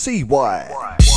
CY.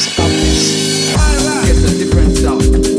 Rise above this. It's a different sound.